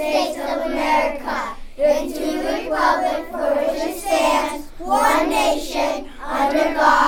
States of America and to the republic for which it stands, one nation, under God.